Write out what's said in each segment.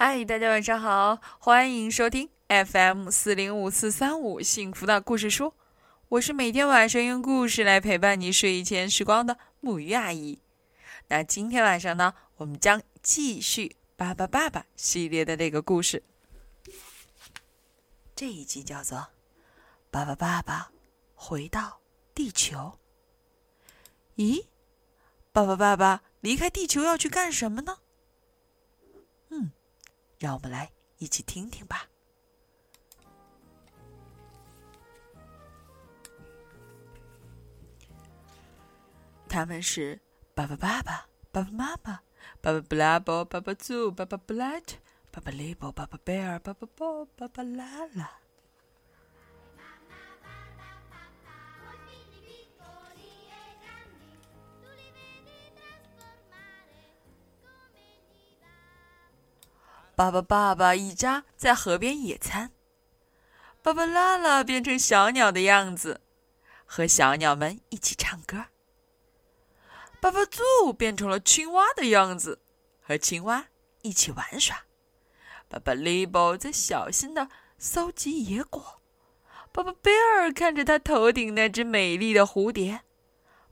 嗨，大家晚上好，欢迎收听 FM 四零五四三五幸福的故事书。我是每天晚上用故事来陪伴你睡前时光的木鱼阿姨。那今天晚上呢，我们将继续《巴巴爸爸》系列的那个故事。这一集叫做《巴巴爸爸回到地球》。咦，巴巴爸爸离开地球要去干什么呢？嗯，让我们来一起听听吧。他们是爸爸爸爸、爸爸妈妈、爸爸布拉伯、爸爸祖、爸爸布莱特、爸爸利伯、爸爸贝尔、爸爸波、爸爸拉拉。爸爸爸爸一家在河边野餐，爸爸拉拉变成小鸟的样子，和小鸟们一起唱歌。爸爸猪变成了青蛙的样子，和青蛙一起玩耍。爸爸利伯在小心的搜集野果。爸爸贝尔看着他头顶那只美丽的蝴蝶。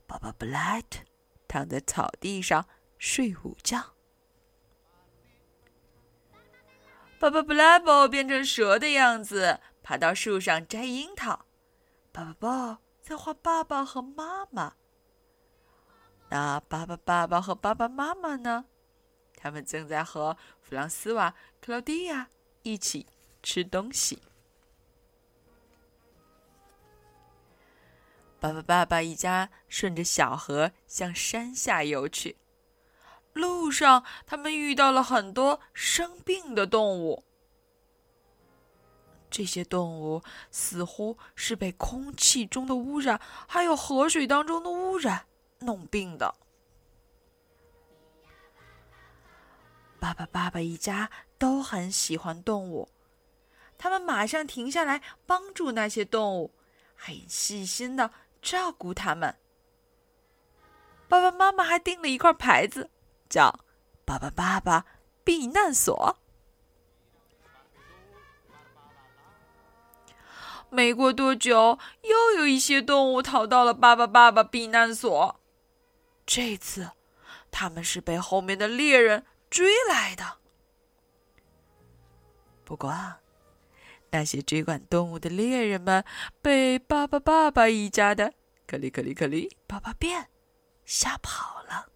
爸爸布莱特躺在草地上睡午觉。爸爸布拉伯变成蛇的样子，爬到树上摘樱桃。爸爸豹在画爸爸和妈妈。那爸爸爸爸和爸爸妈妈呢？他们正在和弗朗斯瓦、克劳迪亚一起吃东西。爸爸爸爸一家顺着小河向山下游去。路上，他们遇到了很多生病的动物。这些动物似乎是被空气中的污染，还有河水当中的污染弄病的。爸爸、爸爸一家都很喜欢动物，他们马上停下来帮助那些动物，很细心的照顾它们。爸爸妈妈还订了一块牌子。叫“爸爸爸爸避难所”。没过多久，又有一些动物逃到了爸爸爸爸避难所。这次，他们是被后面的猎人追来的。不过，那些追赶动物的猎人们被爸爸爸爸一家的“克里克里克里爸爸变”吓跑了。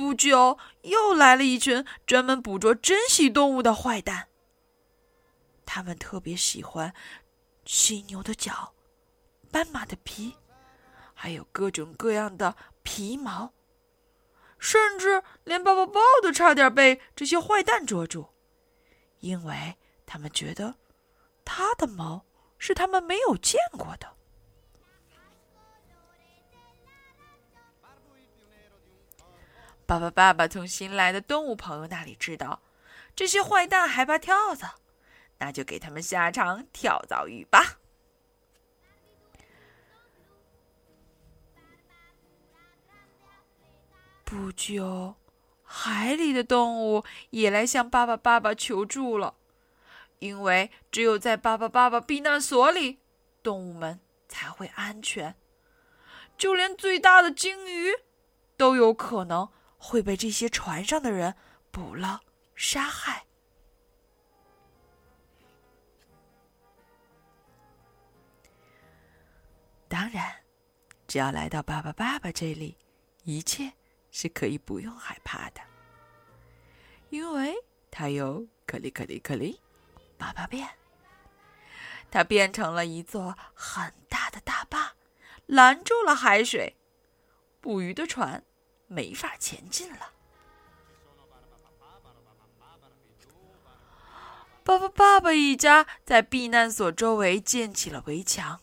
不久，又来了一群专门捕捉珍稀动物的坏蛋。他们特别喜欢犀牛的角、斑马的皮，还有各种各样的皮毛，甚至连爸爸豹都差点被这些坏蛋捉住，因为他们觉得它的毛是他们没有见过的。爸爸，爸爸从新来的动物朋友那里知道，这些坏蛋害怕跳蚤，那就给他们下场跳蚤雨吧。不久，海里的动物也来向爸爸爸爸求助了，因为只有在爸爸爸爸避难所里，动物们才会安全。就连最大的鲸鱼都有可能。会被这些船上的人捕了、杀害。当然，只要来到爸爸爸爸这里，一切是可以不用害怕的，因为他有可里可里可里爸爸变，他变成了一座很大的大坝，拦住了海水，捕鱼的船。没法前进了。爸爸、爸爸一家在避难所周围建起了围墙，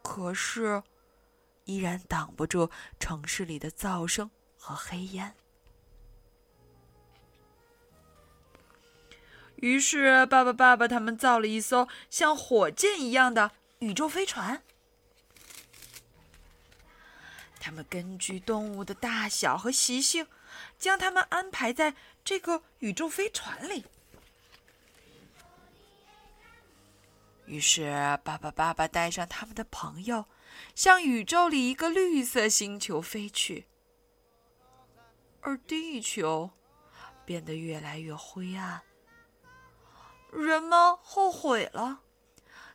可是依然挡不住城市里的噪声和黑烟。于是，爸爸、爸爸他们造了一艘像火箭一样的宇宙飞船。他们根据动物的大小和习性，将它们安排在这个宇宙飞船里。于是，爸爸爸爸带上他们的朋友，向宇宙里一个绿色星球飞去。而地球变得越来越灰暗。人们后悔了，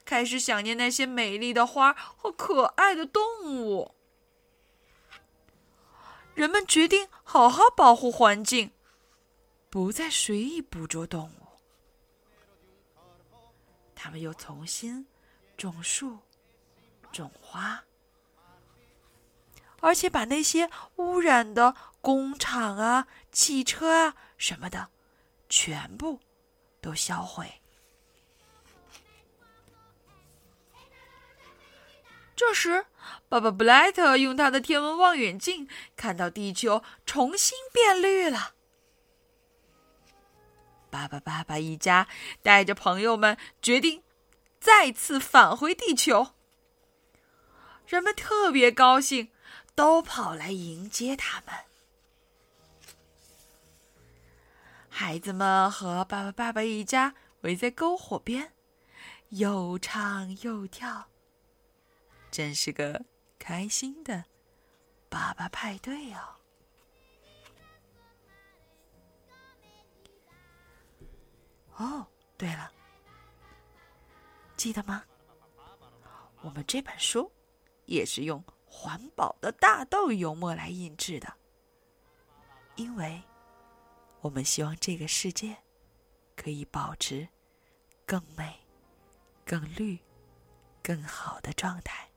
开始想念那些美丽的花和可爱的动物。人们决定好好保护环境，不再随意捕捉动物。他们又重新种树、种花，而且把那些污染的工厂啊、汽车啊什么的全部都销毁。这时，爸爸布莱特用他的天文望远镜看到地球重新变绿了。爸爸、爸爸一家带着朋友们决定再次返回地球。人们特别高兴，都跑来迎接他们。孩子们和爸爸、爸爸一家围在篝火边，又唱又跳，真是个开心的爸爸派对哦。哦，对了，记得吗？我们这本书也是用环保的大豆油墨来印制的，因为我们希望这个世界可以保持更美、更绿、更好的状态。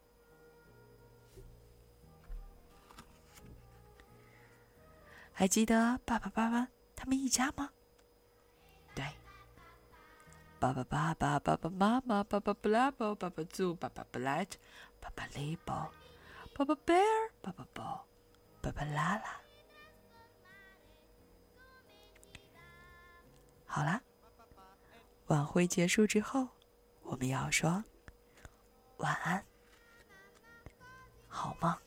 还记得爸爸、爸爸他们一家吗？对爸爸、爸爸、爸爸妈妈、爸爸布拉宝、爸爸猪、爸爸布莱特、爸爸雷宝、爸爸贝尔、爸爸宝、爸爸拉拉。好啦，晚会结束之后，我们要说晚安，好梦。